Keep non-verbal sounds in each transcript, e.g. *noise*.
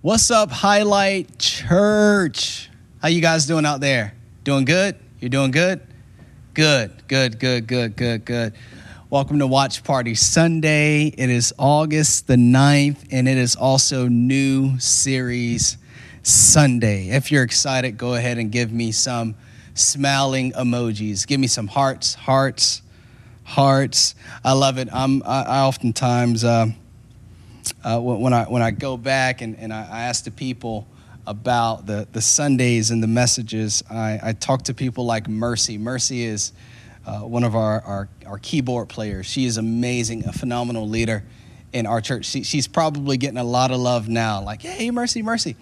What's up, Highlight Church? How you guys doing out there? Doing good? You're doing good? Good, good, good, good, good, good. Welcome to Watch Party Sunday. It is August the 9th, and it is also new series Sunday. If you're excited, go ahead and give me some smiling emojis. Give me some hearts, hearts, hearts. I love it. I'm, I, I oftentimes, uh, uh, when, I, when I go back and, and I, I ask the people about the, the Sundays and the messages, I, I talk to people like Mercy. Mercy is uh, one of our, our, our, keyboard players. She is amazing, a phenomenal leader in our church. She, she's probably getting a lot of love now, like, hey, Mercy, Mercy.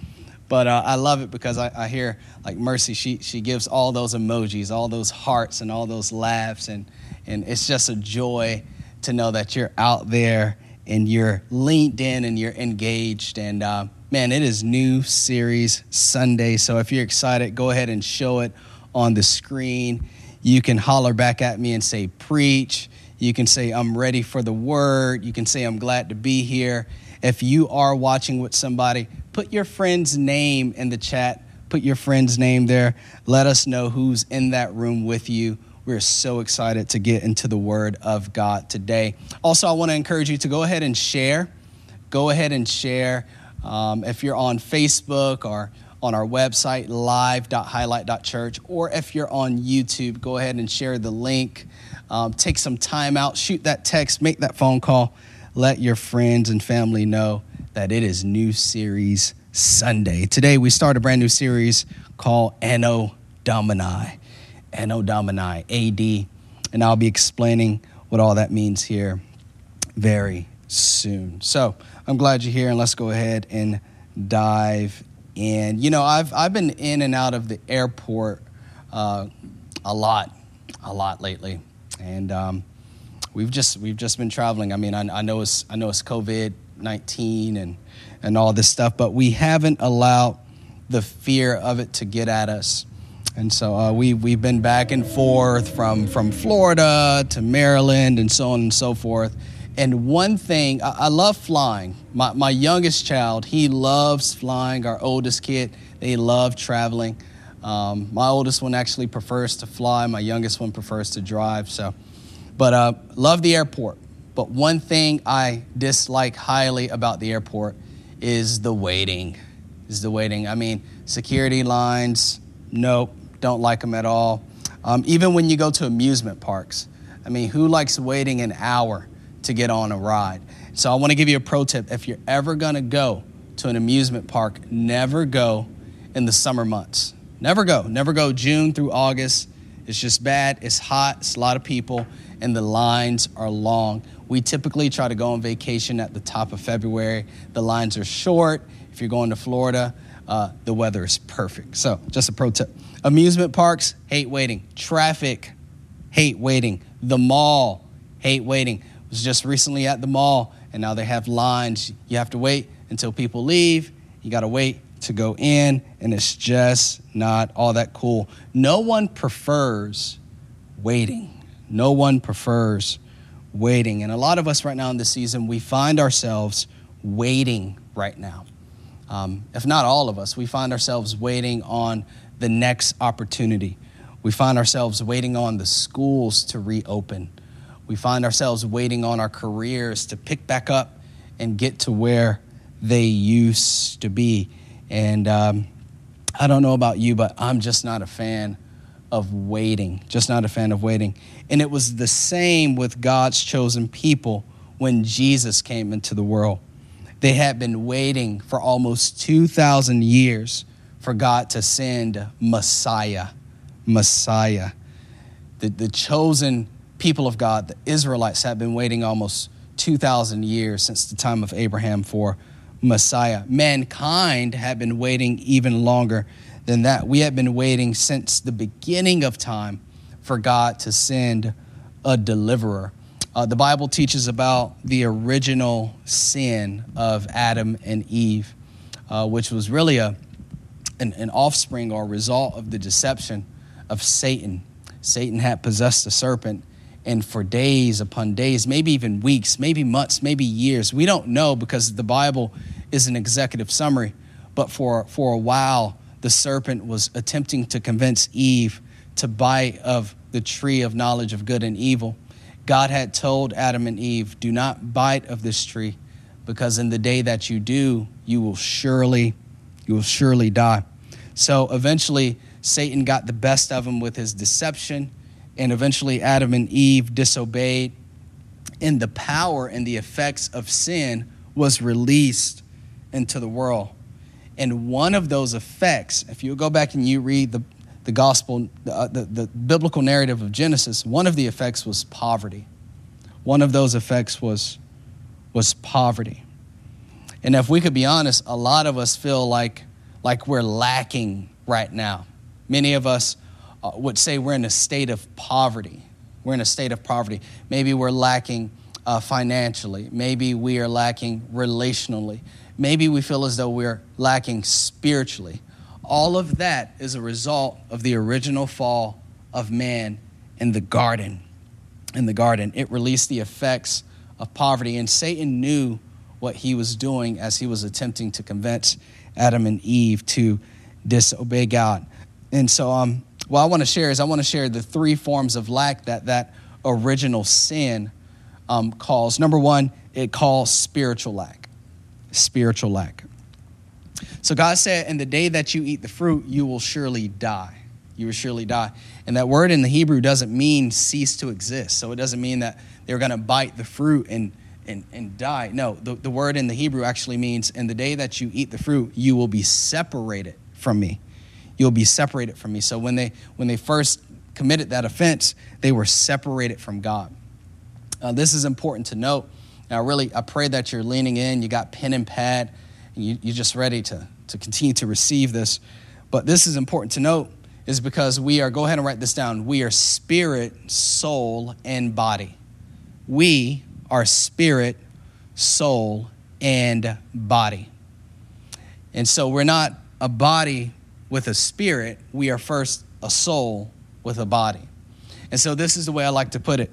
But uh, I love it because I, I, hear like Mercy, she, she gives all those emojis, all those hearts, and all those laughs. And, and it's just a joy to know that you're out there and you're linked in and you're engaged. And uh, man, it is new series Sunday. So if you're excited, go ahead and show it on the screen. You can holler back at me and say, Preach. You can say, I'm ready for the word. You can say, I'm glad to be here. If you are watching with somebody, put your friend's name in the chat. Put your friend's name there. Let us know who's in that room with you. We're so excited to get into the Word of God today. Also, I want to encourage you to go ahead and share. Go ahead and share. Um, if you're on Facebook or on our website, live.highlight.church, or if you're on YouTube, go ahead and share the link. Um, take some time out, shoot that text, make that phone call. Let your friends and family know that it is new series Sunday. Today we start a brand new series called Anno Domini. Anno Domini, AD. And I'll be explaining what all that means here very soon. So I'm glad you're here, and let's go ahead and dive in. You know, I've, I've been in and out of the airport uh, a lot, a lot lately. And um, we've just we've just been traveling. I mean, I, I know it's I know it's COVID 19 and, and all this stuff, but we haven't allowed the fear of it to get at us. And so uh, we, we've been back and forth from, from Florida to Maryland and so on and so forth. And one thing, I, I love flying. My, my youngest child, he loves flying. Our oldest kid, they love traveling. Um, my oldest one actually prefers to fly. My youngest one prefers to drive. So, but uh, love the airport. But one thing I dislike highly about the airport is the waiting. Is the waiting. I mean, security lines, nope, don't like them at all. Um, even when you go to amusement parks, I mean, who likes waiting an hour to get on a ride? So I want to give you a pro tip. If you're ever going to go to an amusement park, never go in the summer months. Never go. Never go June through August. It's just bad. It's hot. It's a lot of people, and the lines are long. We typically try to go on vacation at the top of February. The lines are short. If you're going to Florida, uh, the weather is perfect. So, just a pro tip. Amusement parks, hate waiting. Traffic, hate waiting. The mall, hate waiting. Was just recently at the mall, and now they have lines. You have to wait until people leave. You got to wait to go in, and it's just not all that cool. No one prefers waiting. No one prefers waiting. And a lot of us right now in this season, we find ourselves waiting right now. Um, if not all of us, we find ourselves waiting on the next opportunity. We find ourselves waiting on the schools to reopen. We find ourselves waiting on our careers to pick back up and get to where they used to be. And um, I don't know about you, but I'm just not a fan of waiting, just not a fan of waiting. And it was the same with God's chosen people when Jesus came into the world. They had been waiting for almost 2,000 years for God to send Messiah. Messiah. The, the chosen people of God, the Israelites, have been waiting almost 2,000 years since the time of Abraham for Messiah. Mankind had been waiting even longer than that. We have been waiting since the beginning of time for God to send a deliverer. Uh, the Bible teaches about the original sin of Adam and Eve, uh, which was really a, an, an offspring or a result of the deception of Satan. Satan had possessed the serpent, and for days upon days, maybe even weeks, maybe months, maybe years, we don't know because the Bible is an executive summary but for, for a while, the serpent was attempting to convince Eve to bite of the tree of knowledge of good and evil. God had told Adam and Eve, Do not bite of this tree, because in the day that you do, you will surely, you will surely die. So eventually, Satan got the best of him with his deception, and eventually Adam and Eve disobeyed, and the power and the effects of sin was released into the world. And one of those effects, if you go back and you read the, the gospel, uh, the, the biblical narrative of Genesis, one of the effects was poverty. One of those effects was, was poverty. And if we could be honest, a lot of us feel like, like we're lacking right now. Many of us uh, would say we're in a state of poverty. We're in a state of poverty. Maybe we're lacking uh, financially. Maybe we are lacking relationally. Maybe we feel as though we're lacking spiritually. All of that is a result of the original fall of man in the garden. In the garden, it released the effects of poverty, and Satan knew what he was doing as he was attempting to convince Adam and Eve to disobey God. And so, um, what I want to share is I want to share the three forms of lack that that original sin um, calls. Number one, it calls spiritual lack spiritual lack. So God said, In the day that you eat the fruit, you will surely die. You will surely die. And that word in the Hebrew doesn't mean cease to exist. So it doesn't mean that they're going to bite the fruit and, and, and die. No, the, the word in the Hebrew actually means, In the day that you eat the fruit, you will be separated from me. You'll be separated from me. So when they, when they first committed that offense, they were separated from God. Uh, this is important to note now, really, I pray that you're leaning in, you got pen and pad, and you, you're just ready to, to continue to receive this. But this is important to note, is because we are, go ahead and write this down. We are spirit, soul, and body. We are spirit, soul, and body. And so we're not a body with a spirit, we are first a soul with a body. And so this is the way I like to put it.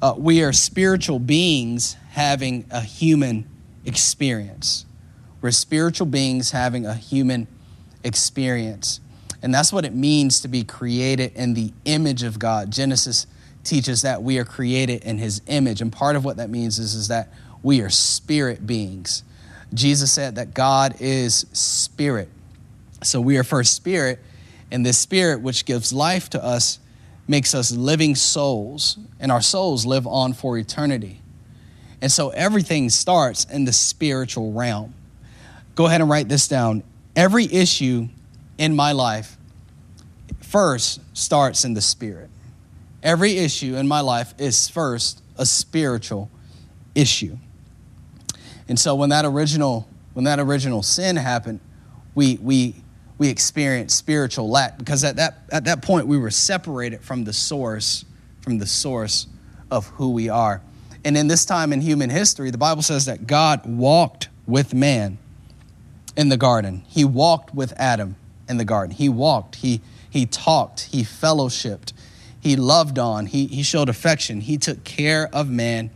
Uh, we are spiritual beings having a human experience. We're spiritual beings having a human experience. And that's what it means to be created in the image of God. Genesis teaches that we are created in his image. And part of what that means is, is that we are spirit beings. Jesus said that God is spirit. So we are first spirit, and this spirit, which gives life to us, makes us living souls, and our souls live on for eternity. And so everything starts in the spiritual realm. Go ahead and write this down. Every issue in my life first starts in the spirit. Every issue in my life is first a spiritual issue. And so when that original when that original sin happened, we we we experienced spiritual lack because at that at that point we were separated from the source from the source of who we are. And in this time in human history, the Bible says that God walked with man in the garden. He walked with Adam in the garden. He walked, he, he talked, he fellowshipped, he loved on, he, he showed affection, he took care of man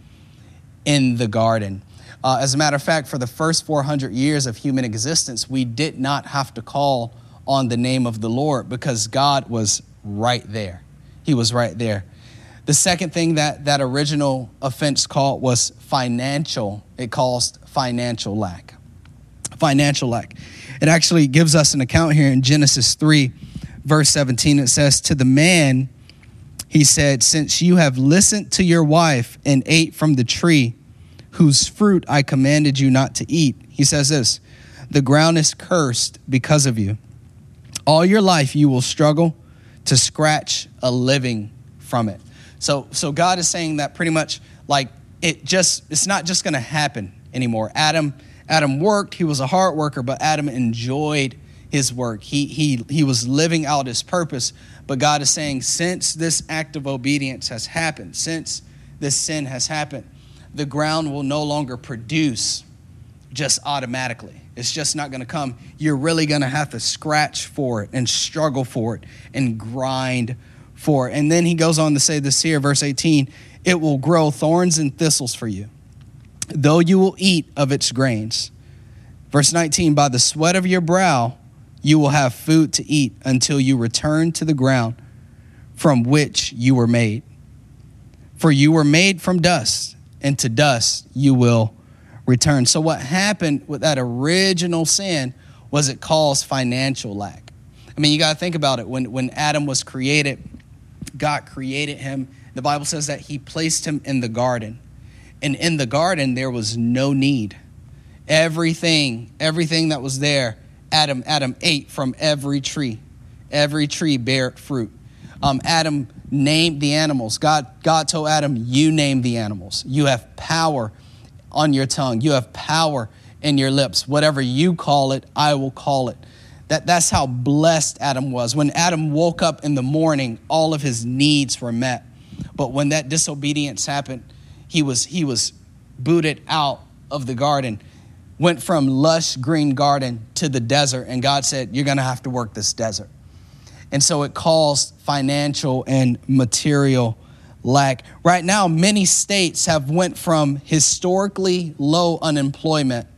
in the garden. Uh, as a matter of fact, for the first 400 years of human existence, we did not have to call on the name of the Lord because God was right there. He was right there. The second thing that that original offense called was financial. It caused financial lack. Financial lack. It actually gives us an account here in Genesis 3, verse 17. It says, To the man, he said, Since you have listened to your wife and ate from the tree whose fruit I commanded you not to eat, he says this, the ground is cursed because of you. All your life you will struggle to scratch a living from it. So, so God is saying that pretty much like it just, it's not just going to happen anymore. Adam, Adam worked, he was a hard worker, but Adam enjoyed his work. He, he, he was living out his purpose. But God is saying, since this act of obedience has happened, since this sin has happened, the ground will no longer produce just automatically. It's just not going to come. You're really going to have to scratch for it and struggle for it and grind for. It. And then he goes on to say this here, verse 18 it will grow thorns and thistles for you, though you will eat of its grains. Verse 19 By the sweat of your brow you will have food to eat until you return to the ground from which you were made. For you were made from dust, and to dust you will return. So, what happened with that original sin was it caused financial lack. I mean, you got to think about it. When, when Adam was created, God created him. The Bible says that he placed him in the garden. And in the garden, there was no need. Everything, everything that was there, Adam, Adam ate from every tree. Every tree bare fruit. Um, Adam named the animals. God, God told Adam, You name the animals. You have power on your tongue, you have power in your lips. Whatever you call it, I will call it. That, that's how blessed Adam was. When Adam woke up in the morning, all of his needs were met. But when that disobedience happened, he was, he was booted out of the garden, went from lush green garden to the desert, and God said, You're going to have to work this desert. And so it caused financial and material lack. Right now, many states have went from historically low unemployment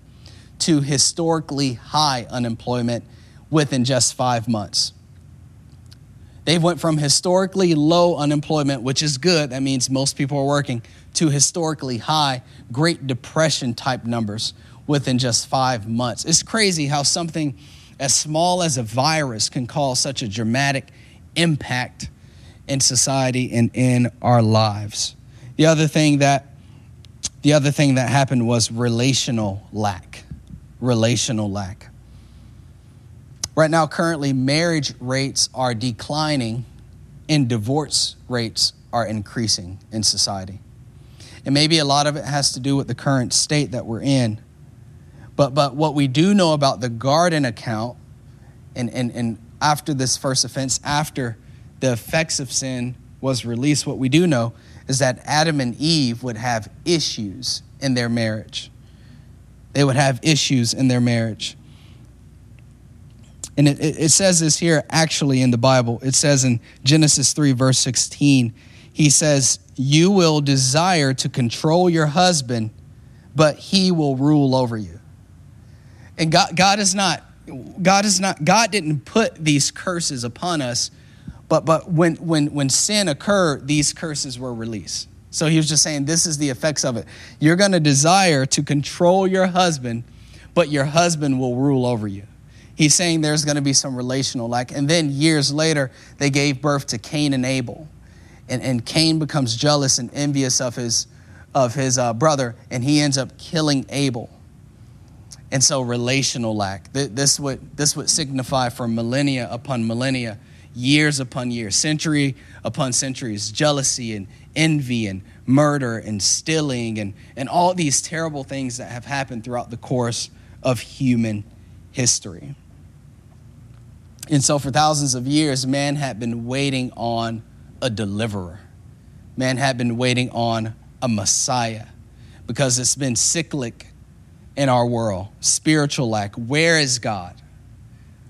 to historically high unemployment within just five months. They went from historically low unemployment, which is good, that means most people are working, to historically high Great Depression type numbers within just five months. It's crazy how something as small as a virus can cause such a dramatic impact in society and in our lives. The other thing that the other thing that happened was relational lack. Relational lack. Right now, currently, marriage rates are declining and divorce rates are increasing in society. And maybe a lot of it has to do with the current state that we're in. But, but what we do know about the garden account, and, and, and after this first offense, after the effects of sin was released, what we do know is that Adam and Eve would have issues in their marriage. They would have issues in their marriage. And it, it, says this here actually in the Bible. It says in Genesis 3, verse 16, he says, You will desire to control your husband, but he will rule over you. And God, God is not, God is not, God didn't put these curses upon us, but but when when when sin occurred, these curses were released. So he was just saying, this is the effects of it. You're gonna desire to control your husband, but your husband will rule over you. He's saying there's going to be some relational lack. And then years later, they gave birth to Cain and Abel. And, and Cain becomes jealous and envious of his, of his uh, brother, and he ends up killing Abel. And so, relational lack. This would, this would signify for millennia upon millennia, years upon years, century upon centuries, jealousy and envy and murder and stealing and, and all these terrible things that have happened throughout the course of human history. And so, for thousands of years, man had been waiting on a deliverer. Man had been waiting on a Messiah because it's been cyclic in our world spiritual lack. Where is God?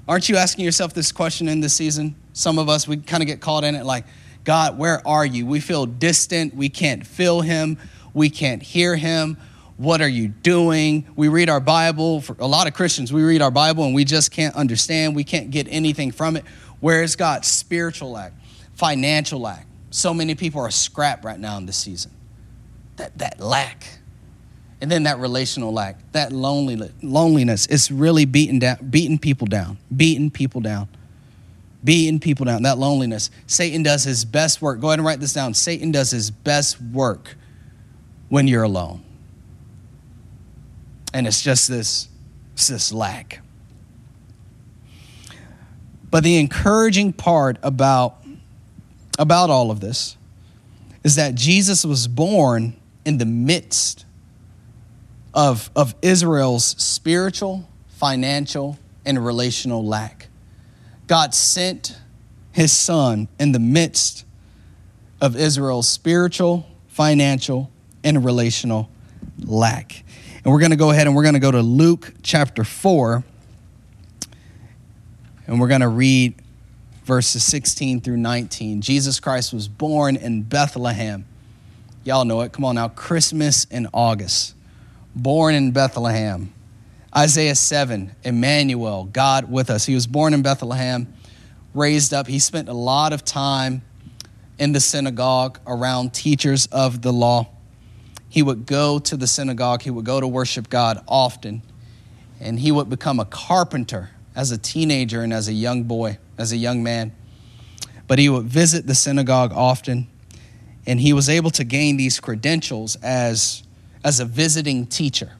Aren't you asking yourself this question in this season? Some of us, we kind of get caught in it like, God, where are you? We feel distant. We can't feel him. We can't hear him. What are you doing? We read our Bible. For a lot of Christians, we read our Bible and we just can't understand. We can't get anything from it. Where is God? Spiritual lack, financial lack. So many people are scrapped right now in this season. That, that lack. And then that relational lack, that loneliness, loneliness, it's really beating down, beating people down, beating people down, beating people down. That loneliness. Satan does his best work. Go ahead and write this down. Satan does his best work when you're alone and it's just this, it's this lack. But the encouraging part about, about all of this is that Jesus was born in the midst of, of Israel's spiritual, financial, and relational lack. God sent his son in the midst of Israel's spiritual, financial, and relational lack. And we're going to go ahead and we're going to go to Luke chapter 4. And we're going to read verses 16 through 19. Jesus Christ was born in Bethlehem. Y'all know it. Come on now. Christmas in August. Born in Bethlehem. Isaiah 7, Emmanuel, God with us. He was born in Bethlehem, raised up. He spent a lot of time in the synagogue around teachers of the law. He would go to the synagogue, he would go to worship God often, and he would become a carpenter as a teenager and as a young boy, as a young man. But he would visit the synagogue often, and he was able to gain these credentials as, as a visiting teacher.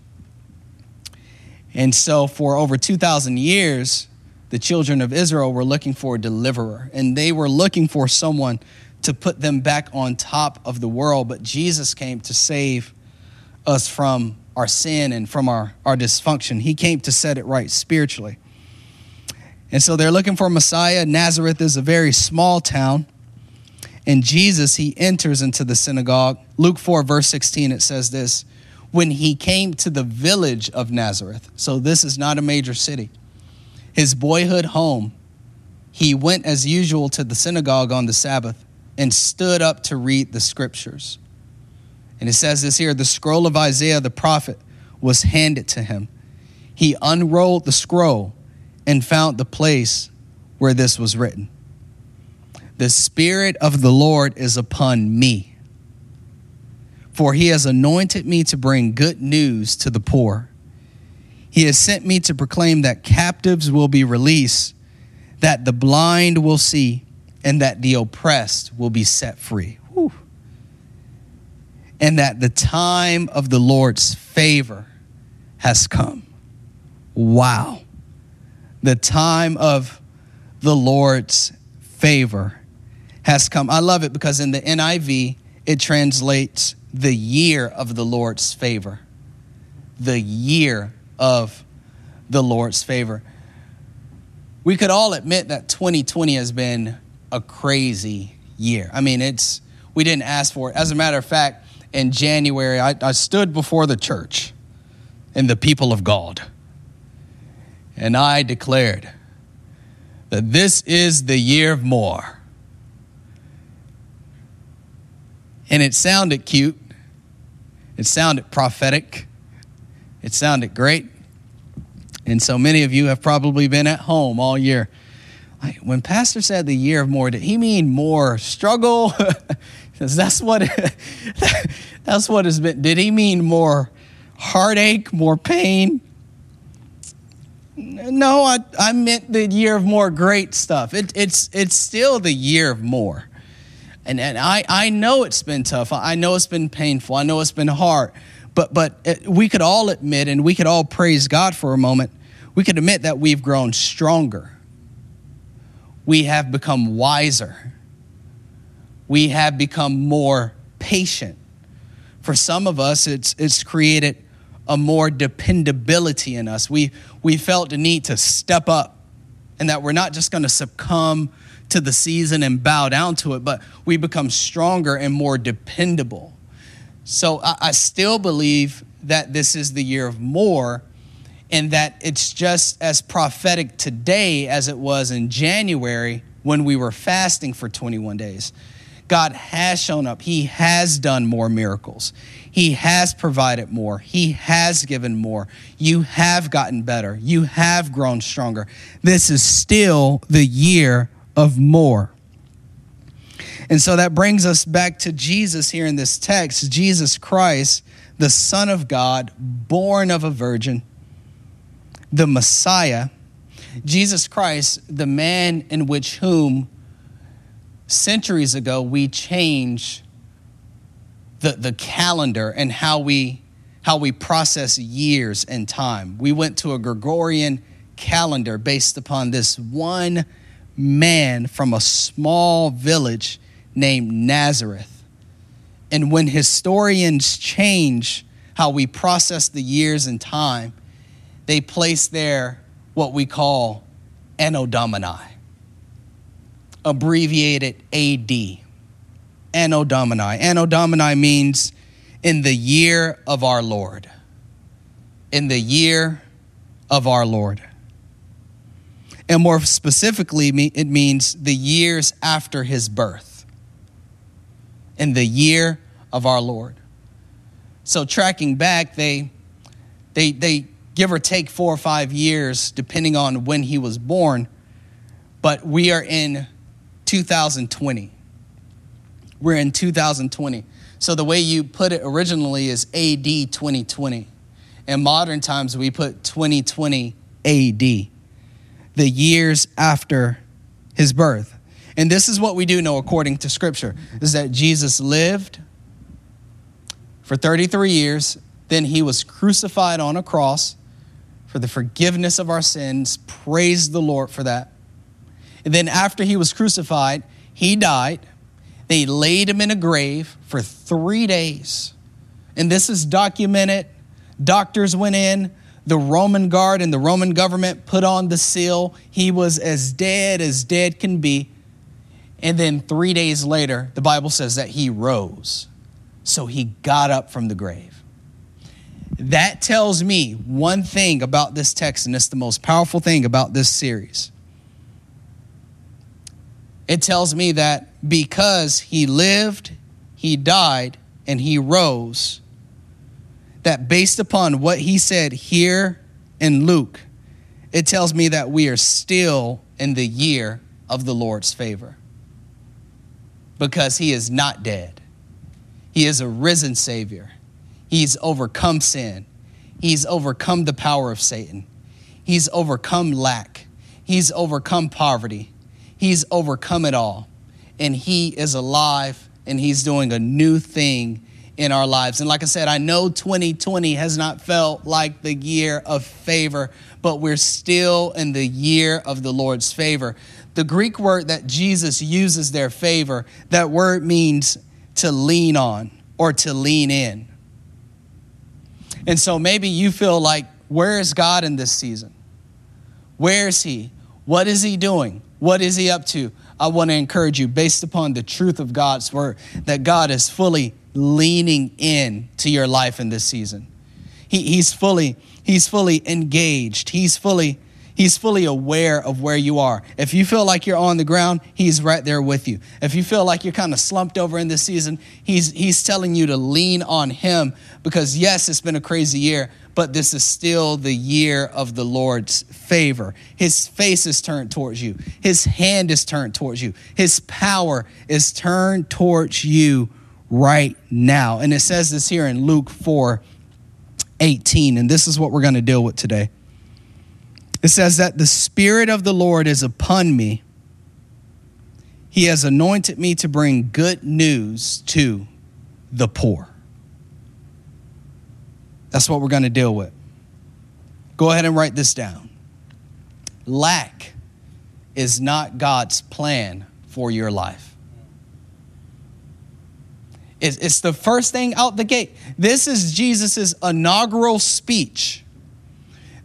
And so, for over 2,000 years, the children of Israel were looking for a deliverer, and they were looking for someone to put them back on top of the world. But Jesus came to save us from our sin and from our, our dysfunction. He came to set it right spiritually. And so they're looking for Messiah. Nazareth is a very small town. And Jesus, he enters into the synagogue. Luke 4, verse 16, it says this When he came to the village of Nazareth, so this is not a major city, his boyhood home, he went as usual to the synagogue on the Sabbath and stood up to read the scriptures. And it says this here the scroll of Isaiah the prophet was handed to him. He unrolled the scroll and found the place where this was written The Spirit of the Lord is upon me, for he has anointed me to bring good news to the poor. He has sent me to proclaim that captives will be released, that the blind will see, and that the oppressed will be set free. Whew. And that the time of the Lord's favor has come. Wow the time of the Lord's favor has come. I love it because in the NIV, it translates the year of the Lord's favor. The year of the Lord's favor. We could all admit that 2020 has been a crazy year. I mean, it's we didn't ask for it. As a matter of fact, in January, I, I stood before the church and the people of God and I declared that this is the year of more. And it sounded cute. It sounded prophetic. It sounded great. And so many of you have probably been at home all year. Like when Pastor said the year of more, did he mean more struggle? *laughs* Because that's what *laughs* that's what has been. Did he mean more heartache, more pain? No, I, I meant the year of more great stuff. It, it's, it's still the year of more. And, and I, I know it's been tough. I know it's been painful. I know it's been hard. But, but uh, we could all admit, and we could all praise God for a moment, we could admit that we've grown stronger. We have become wiser. We have become more patient. For some of us, it's, it's created a more dependability in us. We, we felt the need to step up and that we're not just going to succumb to the season and bow down to it, but we become stronger and more dependable. So I, I still believe that this is the year of more and that it's just as prophetic today as it was in January when we were fasting for 21 days. God has shown up. He has done more miracles. He has provided more. He has given more. You have gotten better. You have grown stronger. This is still the year of more. And so that brings us back to Jesus here in this text Jesus Christ, the Son of God, born of a virgin, the Messiah. Jesus Christ, the man in which whom centuries ago, we changed the, the calendar and how we, how we process years and time. We went to a Gregorian calendar based upon this one man from a small village named Nazareth. And when historians change how we process the years and time, they place there what we call Anno Domini abbreviated AD, Anno Domini. Anno Domini means in the year of our Lord. In the year of our Lord. And more specifically, it means the years after his birth. In the year of our Lord. So tracking back, they, they, they give or take four or five years, depending on when he was born. But we are in 2020. We're in 2020. So the way you put it originally is AD 2020. In modern times, we put 2020 AD, the years after his birth. And this is what we do know according to scripture is that Jesus lived for 33 years, then he was crucified on a cross for the forgiveness of our sins. Praise the Lord for that. And then after he was crucified, he died. They laid him in a grave for three days. And this is documented. Doctors went in, the Roman guard and the Roman government put on the seal. He was as dead as dead can be. And then three days later, the Bible says that he rose. So he got up from the grave. That tells me one thing about this text, and it's the most powerful thing about this series. It tells me that because he lived, he died, and he rose, that based upon what he said here in Luke, it tells me that we are still in the year of the Lord's favor because he is not dead. He is a risen Savior. He's overcome sin. He's overcome the power of Satan. He's overcome lack. He's overcome poverty. He's overcome it all. And He is alive and He's doing a new thing in our lives. And like I said, I know 2020 has not felt like the year of favor, but we're still in the year of the Lord's favor. The Greek word that Jesus uses their favor, that word means to lean on or to lean in. And so maybe you feel like, where is God in this season? Where is He? What is He doing? What is He up to? I want to encourage you, based upon the truth of God's word, that God is fully leaning in to your life in this season. He, he's fully he's fully engaged. He's fully he's fully aware of where you are. If you feel like you're on the ground, he's right there with you. If you feel like you're kind of slumped over in this season, he's he's telling you to lean on him because yes, it's been a crazy year, but this is still the year of the Lord's favor. His face is turned towards you. His hand is turned towards you. His power is turned towards you right now. And it says this here in Luke 4 18, and this is what we're going to deal with today. It says that the Spirit of the Lord is upon me. He has anointed me to bring good news to the poor. That's what we're going to deal with. Go ahead and write this down. Lack is not God's plan for your life. It's the first thing out the gate. This is Jesus' inaugural speech.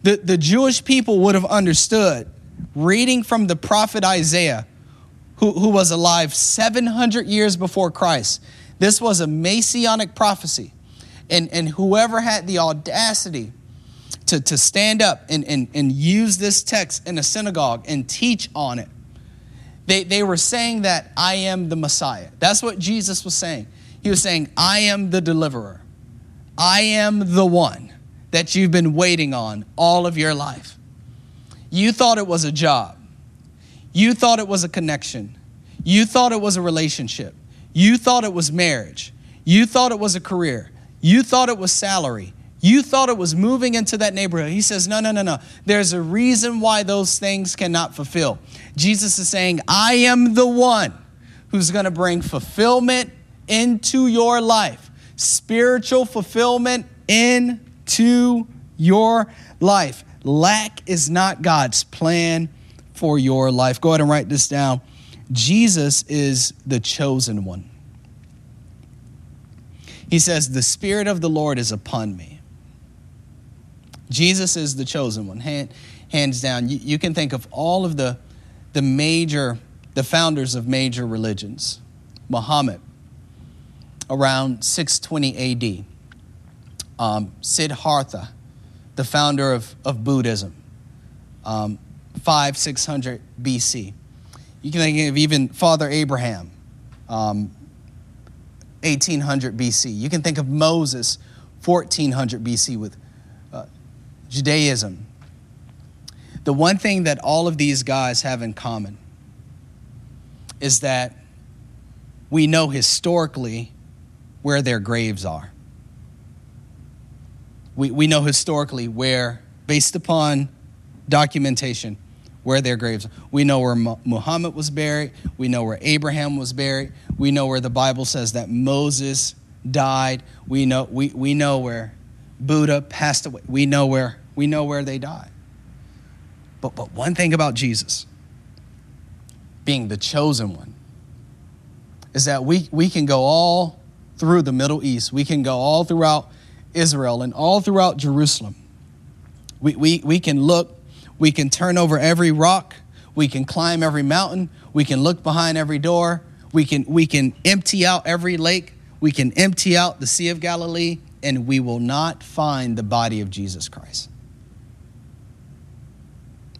The, the Jewish people would have understood, reading from the prophet Isaiah, who, who was alive 700 years before Christ. This was a messianic prophecy. And, and whoever had the audacity to, to stand up and, and, and use this text in a synagogue and teach on it, they, they were saying that I am the Messiah. That's what Jesus was saying. He was saying, I am the deliverer. I am the one that you've been waiting on all of your life. You thought it was a job. You thought it was a connection. You thought it was a relationship. You thought it was marriage. You thought it was a career. You thought it was salary. You thought it was moving into that neighborhood. He says, No, no, no, no. There's a reason why those things cannot fulfill. Jesus is saying, I am the one who's going to bring fulfillment into your life, spiritual fulfillment into your life. Lack is not God's plan for your life. Go ahead and write this down. Jesus is the chosen one. He says, The Spirit of the Lord is upon me. Jesus is the chosen one, hand, hands down. You, you can think of all of the, the major, the founders of major religions Muhammad, around 620 AD. Um, Siddhartha, the founder of, of Buddhism, um, 5, 600 BC. You can think of even Father Abraham, um, 1800 BC. You can think of Moses, 1400 BC, with uh, Judaism, the one thing that all of these guys have in common is that we know historically where their graves are. We, we know historically where, based upon documentation, where their graves are. We know where Muhammad was buried. We know where Abraham was buried. We know where the Bible says that Moses died. We know, we, we know where Buddha passed away. We know where, we know where they died. But, but one thing about Jesus, being the chosen one, is that we, we can go all through the Middle East. We can go all throughout Israel and all throughout Jerusalem. We, we, we can look, we can turn over every rock, we can climb every mountain, we can look behind every door, we can, we can empty out every lake, we can empty out the Sea of Galilee, and we will not find the body of Jesus Christ.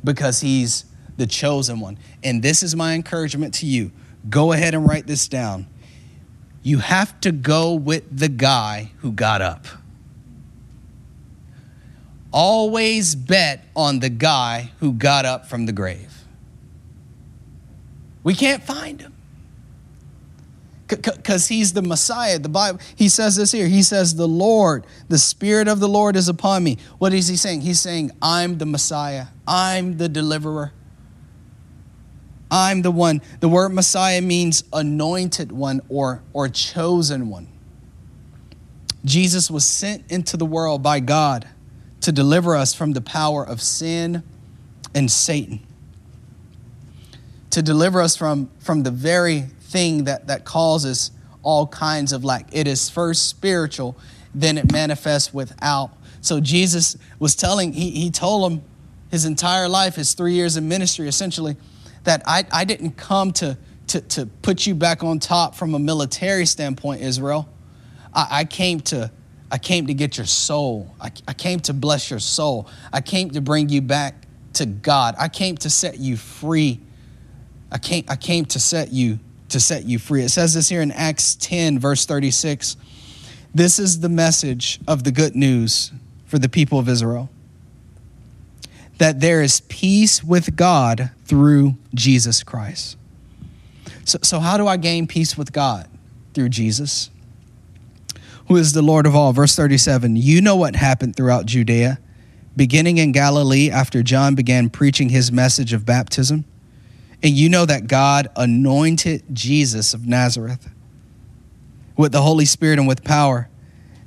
Because he's the chosen one. And this is my encouragement to you. Go ahead and write this down. You have to go with the guy who got up. Always bet on the guy who got up from the grave. We can't find him because he's the Messiah. The Bible, he says this here. He says, The Lord, the Spirit of the Lord is upon me. What is he saying? He's saying, I'm the Messiah, I'm the deliverer. I'm the one. The word Messiah means anointed one or, or chosen one. Jesus was sent into the world by God to deliver us from the power of sin and Satan, to deliver us from, from the very thing that, that causes all kinds of lack. It is first spiritual, then it manifests without. So Jesus was telling, he, he told him his entire life, his three years in ministry, essentially, that I, I didn't come to, to, to put you back on top from a military standpoint, Israel. I, I came to I came to get your soul. I, I came to bless your soul. I came to bring you back to God. I came to set you free. I came, I came to set you to set you free. It says this here in Acts 10, verse 36. This is the message of the good news for the people of Israel that there is peace with God through Jesus Christ. So, so how do I gain peace with God? Through Jesus, who is the Lord of all. Verse 37 You know what happened throughout Judea, beginning in Galilee after John began preaching his message of baptism and you know that God anointed Jesus of Nazareth with the Holy Spirit and with power.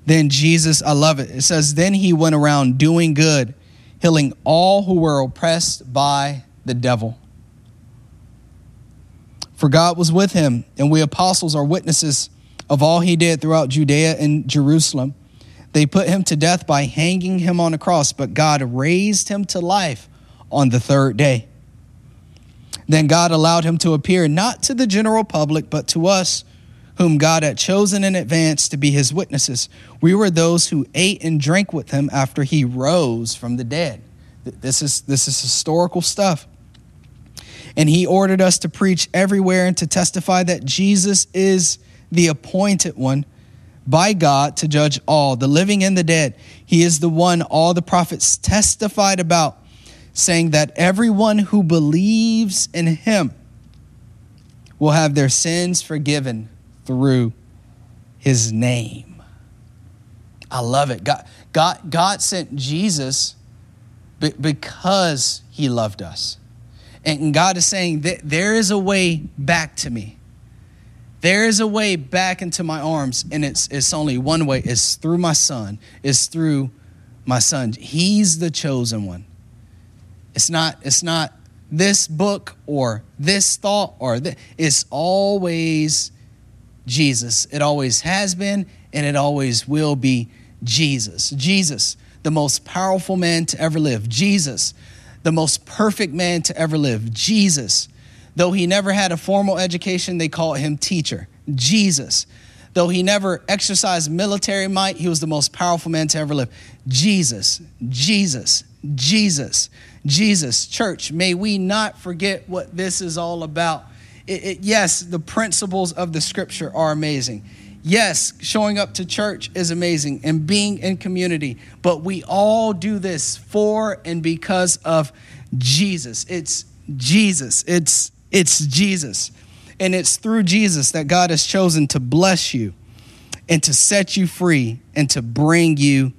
Then Jesus, I love it. It says, Then he went around doing good, healing all who were oppressed by the devil. For God was with him, and we apostles are witnesses of all he did throughout Judea and Jerusalem. They put him to death by hanging him on a cross, but God raised him to life on the third day. Then God allowed him to appear not to the general public, but to us, whom God had chosen in advance to be his witnesses. We were those who ate and drank with him after he rose from the dead. This is, this is historical stuff. And he ordered us to preach everywhere and to testify that Jesus is the appointed one by God to judge all, the living and the dead. He is the one all the prophets testified about saying that everyone who believes in him will have their sins forgiven through his name. I love it. God, God, God sent Jesus because he loved us. And God is saying that there is a way back to me. There is a way back into my arms, and it's, it's only one way. It's through my son. It's through my son. He's the chosen one. It's not, it's not this book or this thought or this. It's always Jesus. It always has been and it always will be Jesus. Jesus, the most powerful man to ever live. Jesus, the most perfect man to ever live. Jesus, though he never had a formal education, they call him teacher. Jesus, though he never exercised military might, he was the most powerful man to ever live. Jesus, Jesus, Jesus. Jesus. Church, may we not forget what this is all about. It, it, yes, the principles of the scripture are amazing. Yes, showing up to church is amazing and being in community, but we all do this for and because of Jesus. It's Jesus. It's it's Jesus. And it's through Jesus that God has chosen to bless you and to set you free and to bring you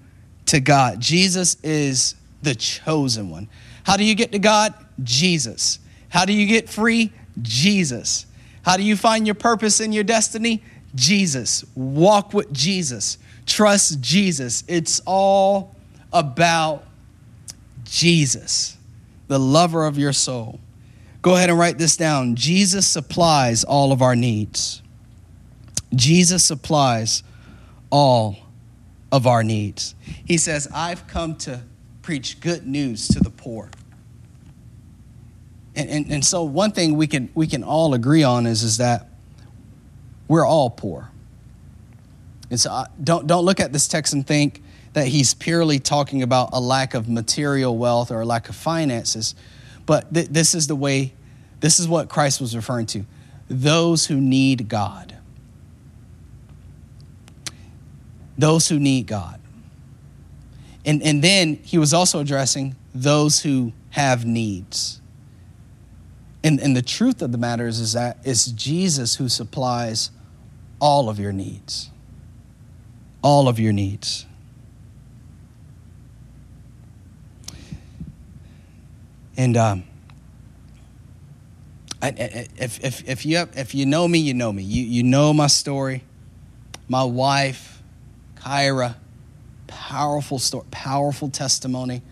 to God. Jesus is the chosen one. How do you get to God? Jesus. How do you get free? Jesus. How do you find your purpose and your destiny? Jesus. Walk with Jesus. Trust Jesus. It's all about Jesus, the lover of your soul. Go ahead and write this down. Jesus supplies all of our needs. Jesus supplies all of our needs. He says, I've come to preach good news to the poor. And, and, and so one thing we can, we can all agree on is, is that we're all poor. And so I, don't, don't look at this text and think that he's purely talking about a lack of material wealth or a lack of finances, but th- this is the way, this is what Christ was referring to those who need God. Those who need God. And, and then he was also addressing those who have needs. And, and the truth of the matter is, is that it's Jesus who supplies all of your needs. All of your needs. And um, I, if, if, if, you have, if you know me, you know me. You, you know my story. My wife, Kyra, powerful story, powerful testimony.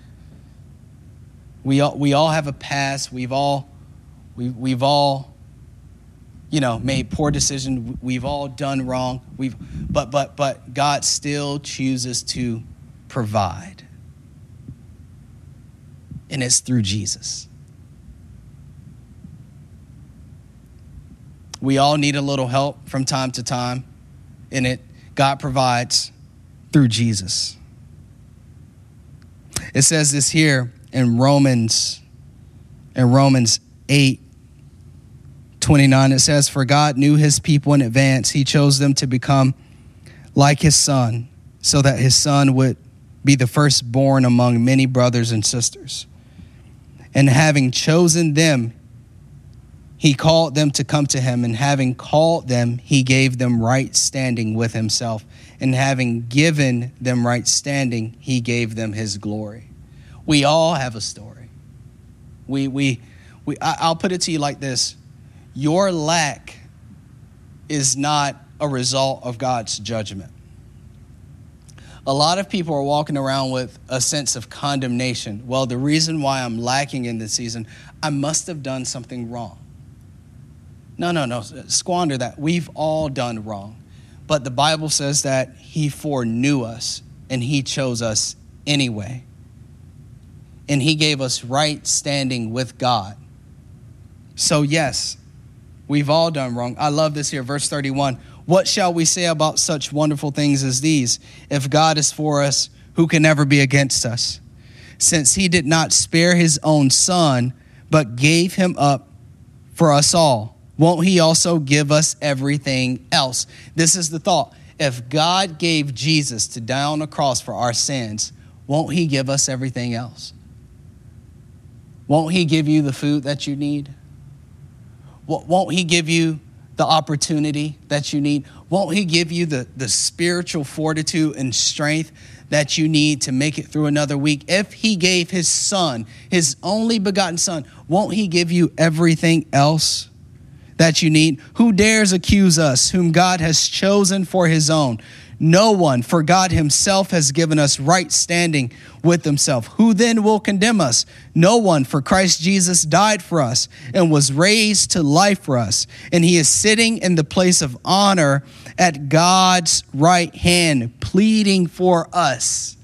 We all, we all have a past. We've all we, we've all, you know, made poor decisions. We've all done wrong. We've, but, but, but God still chooses to provide. And it's through Jesus. We all need a little help from time to time, and it God provides through Jesus. It says this here in Romans in Romans 8 29, it says, For God knew his people in advance. He chose them to become like his son, so that his son would be the firstborn among many brothers and sisters. And having chosen them, he called them to come to him. And having called them, he gave them right standing with himself. And having given them right standing, he gave them his glory. We all have a story. We, we, we, I'll put it to you like this your lack is not a result of God's judgment. A lot of people are walking around with a sense of condemnation. Well, the reason why I'm lacking in this season, I must have done something wrong. No, no, no. Squander that. We've all done wrong. But the Bible says that He foreknew us and He chose us anyway. And He gave us right standing with God. So, yes, We've all done wrong. I love this here, verse 31. What shall we say about such wonderful things as these? If God is for us, who can ever be against us? Since he did not spare his own son, but gave him up for us all, won't he also give us everything else? This is the thought. If God gave Jesus to die on the cross for our sins, won't he give us everything else? Won't he give you the food that you need? Won't He give you the opportunity that you need? Won't He give you the, the spiritual fortitude and strength that you need to make it through another week? If He gave His Son, His only begotten Son, won't He give you everything else? That you need? Who dares accuse us, whom God has chosen for his own? No one, for God himself has given us right standing with himself. Who then will condemn us? No one, for Christ Jesus died for us and was raised to life for us. And he is sitting in the place of honor at God's right hand, pleading for us.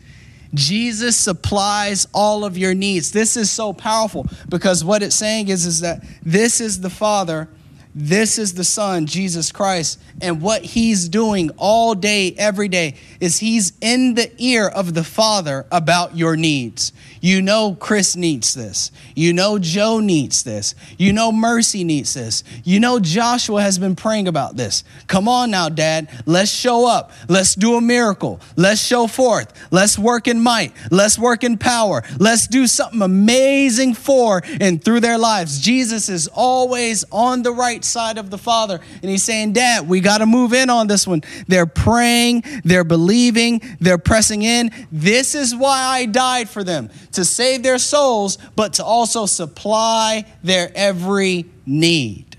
Jesus supplies all of your needs. This is so powerful because what it's saying is, is that this is the Father This is the Son, Jesus Christ. And what he's doing all day, every day, is he's in the ear of the Father about your needs. You know, Chris needs this. You know, Joe needs this. You know, Mercy needs this. You know, Joshua has been praying about this. Come on now, Dad. Let's show up. Let's do a miracle. Let's show forth. Let's work in might. Let's work in power. Let's do something amazing for and through their lives. Jesus is always on the right side of the Father. And he's saying, Dad, we got to move in on this one. They're praying, they're believing, they're pressing in. This is why I died for them to save their souls, but to also supply their every need.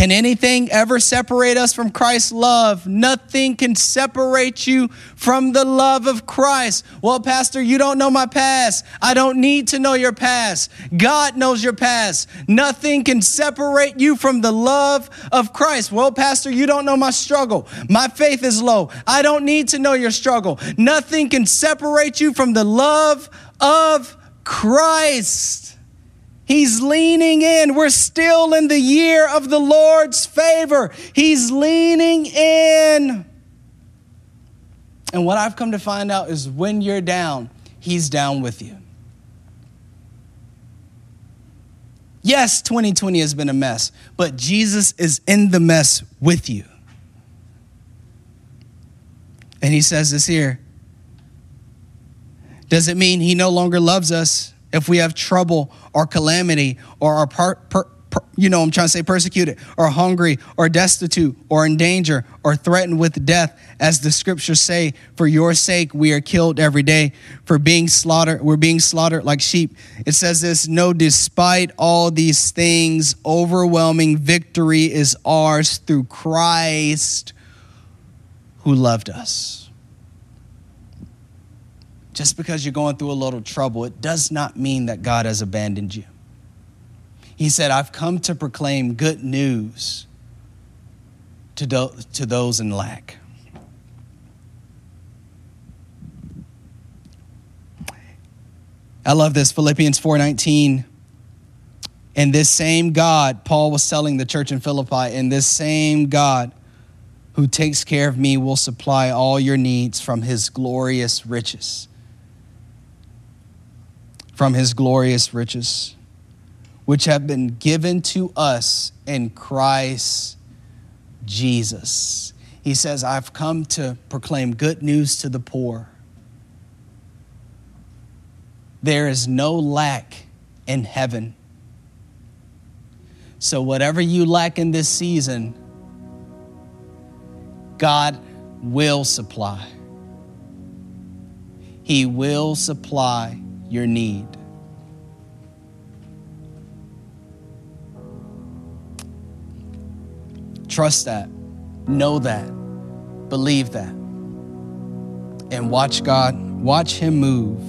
Can anything ever separate us from Christ's love? Nothing can separate you from the love of Christ. Well, Pastor, you don't know my past. I don't need to know your past. God knows your past. Nothing can separate you from the love of Christ. Well, Pastor, you don't know my struggle. My faith is low. I don't need to know your struggle. Nothing can separate you from the love of Christ. He's leaning in. We're still in the year of the Lord's favor. He's leaning in. And what I've come to find out is when you're down, He's down with you. Yes, 2020 has been a mess, but Jesus is in the mess with you. And He says this here Does it mean He no longer loves us? If we have trouble or calamity or are per, per, per, you know i'm trying to say persecuted or hungry or destitute or in danger or threatened with death as the scriptures say for your sake we are killed every day for being slaughtered we're being slaughtered like sheep. It says this no despite all these things overwhelming victory is ours through christ who loved us just because you're going through a little trouble, it does not mean that God has abandoned you. He said, I've come to proclaim good news to, do, to those in lack. I love this Philippians 4:19 and this same God Paul was telling the church in Philippi and this same God who takes care of me will supply all your needs from his glorious riches from his glorious riches, which have been given to us in Christ Jesus. He says, I've come to proclaim good news to the poor. There is no lack in heaven. So, whatever you lack in this season, God will supply. He will supply your need. Trust that, know that, believe that, and watch God, watch Him move.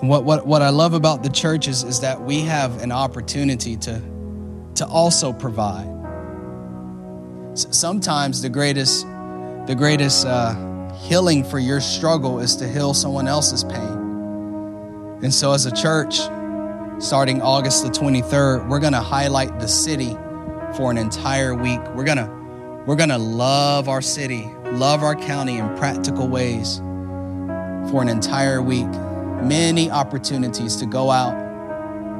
And what, what, what I love about the church is, is that we have an opportunity to, to also provide. Sometimes the greatest, the greatest uh, healing for your struggle is to heal someone else's pain. And so, as a church, starting August the 23rd, we're going to highlight the city for an entire week. We're going to we're going to love our city, love our county in practical ways for an entire week. Many opportunities to go out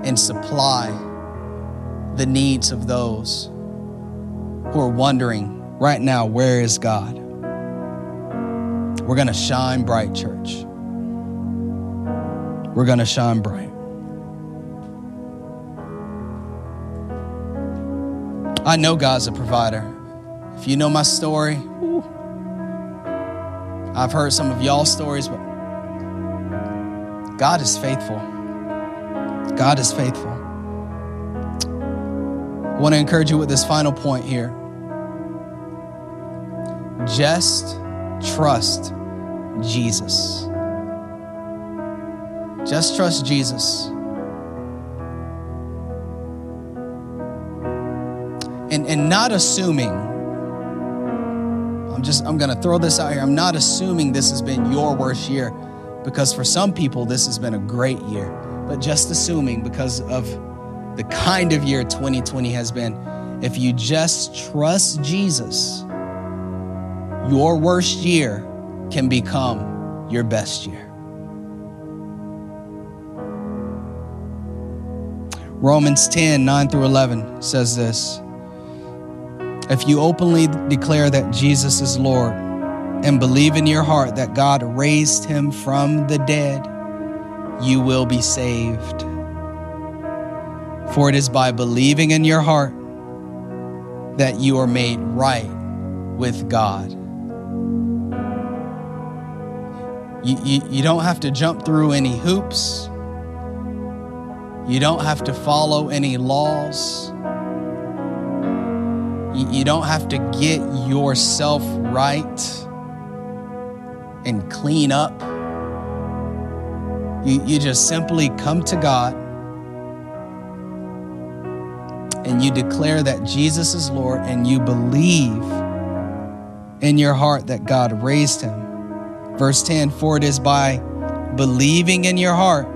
and supply the needs of those who are wondering right now, where is God? We're going to shine bright, church. We're going to shine bright. I know God's a provider. If you know my story, I've heard some of y'all's stories, but God is faithful. God is faithful. I want to encourage you with this final point here. Just trust Jesus. Just trust Jesus. And, and not assuming, I'm just, I'm gonna throw this out here. I'm not assuming this has been your worst year, because for some people, this has been a great year. But just assuming because of the kind of year 2020 has been, if you just trust Jesus, your worst year can become your best year. Romans 10 9 through 11 says this If you openly declare that Jesus is Lord and believe in your heart that God raised him from the dead, you will be saved. For it is by believing in your heart that you are made right with God. You, you, you don't have to jump through any hoops. You don't have to follow any laws. You, you don't have to get yourself right and clean up. You, you just simply come to God and you declare that Jesus is Lord and you believe in your heart that God raised him. Verse 10 For it is by believing in your heart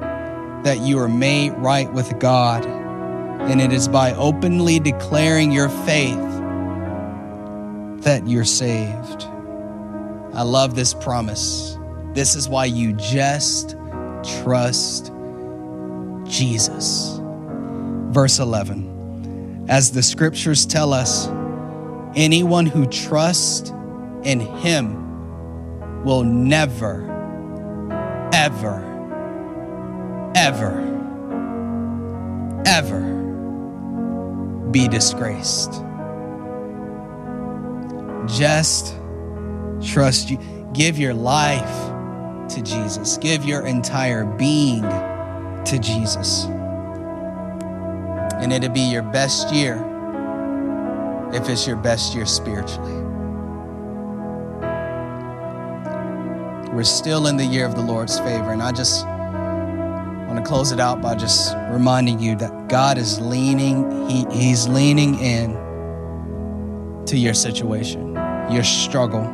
that you are made right with God, and it is by openly declaring your faith that you're saved. I love this promise. This is why you just trust Jesus. Verse 11 As the scriptures tell us, anyone who trusts in Him will never, ever, ever, ever be disgraced. Just trust you. Give your life to Jesus. Give your entire being to Jesus. And it'll be your best year if it's your best year spiritually. We're still in the year of the Lord's favor. And I just want to close it out by just reminding you that God is leaning, he, He's leaning in to your situation, your struggle,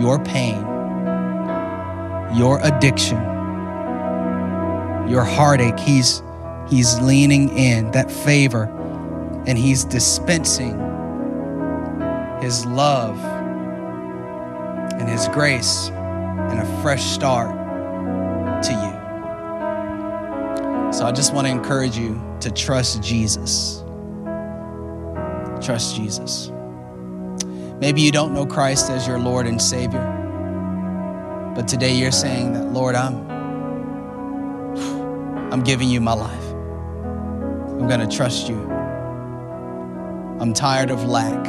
your pain, your addiction, your heartache. He's He's leaning in that favor and He's dispensing His love and His grace and a fresh start to you. So I just want to encourage you to trust Jesus. Trust Jesus. Maybe you don't know Christ as your Lord and Savior, but today you're saying that, Lord, I'm I'm giving you my life. I'm going to trust you. I'm tired of lack.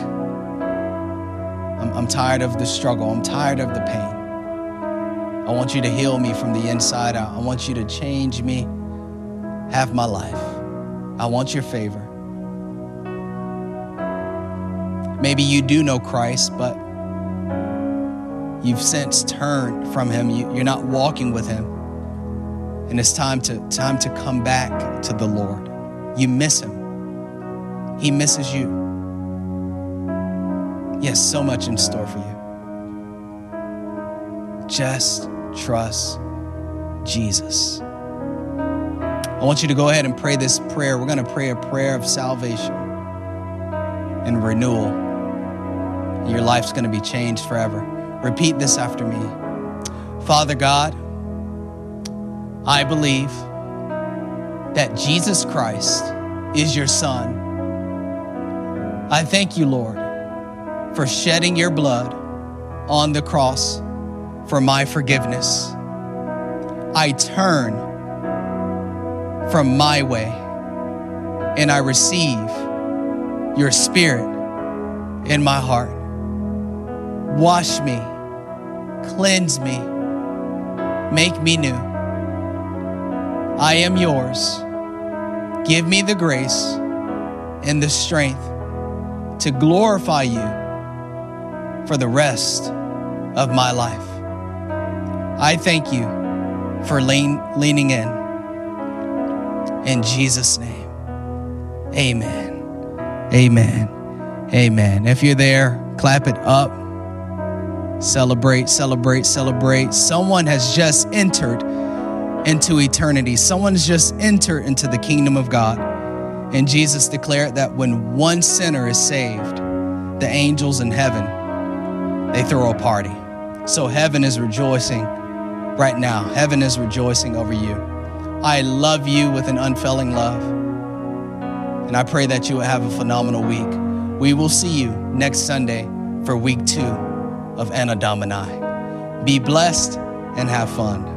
I'm, I'm tired of the struggle. I'm tired of the pain. I want you to heal me from the inside out. I want you to change me, have my life. I want your favor. Maybe you do know Christ, but you've since turned from him. You, are not walking with him. And it's time to, time to come back to the Lord. You miss him, he misses you. He has so much in store for you. Just trust Jesus. I want you to go ahead and pray this prayer. We're going to pray a prayer of salvation and renewal. Your life's going to be changed forever. Repeat this after me Father God, I believe that Jesus Christ is your Son. I thank you, Lord, for shedding your blood on the cross for my forgiveness. I turn from my way and I receive your spirit in my heart. Wash me, cleanse me, make me new. I am yours. Give me the grace and the strength to glorify you for the rest of my life. I thank you for lean, leaning in. In Jesus' name, amen. Amen. Amen. If you're there, clap it up. Celebrate, celebrate, celebrate. Someone has just entered into eternity. Someone's just entered into the kingdom of God. And Jesus declared that when one sinner is saved, the angels in heaven, they throw a party. So heaven is rejoicing right now. Heaven is rejoicing over you. I love you with an unfailing love. And I pray that you will have a phenomenal week. We will see you next Sunday for week two of Anno Domini. Be blessed and have fun.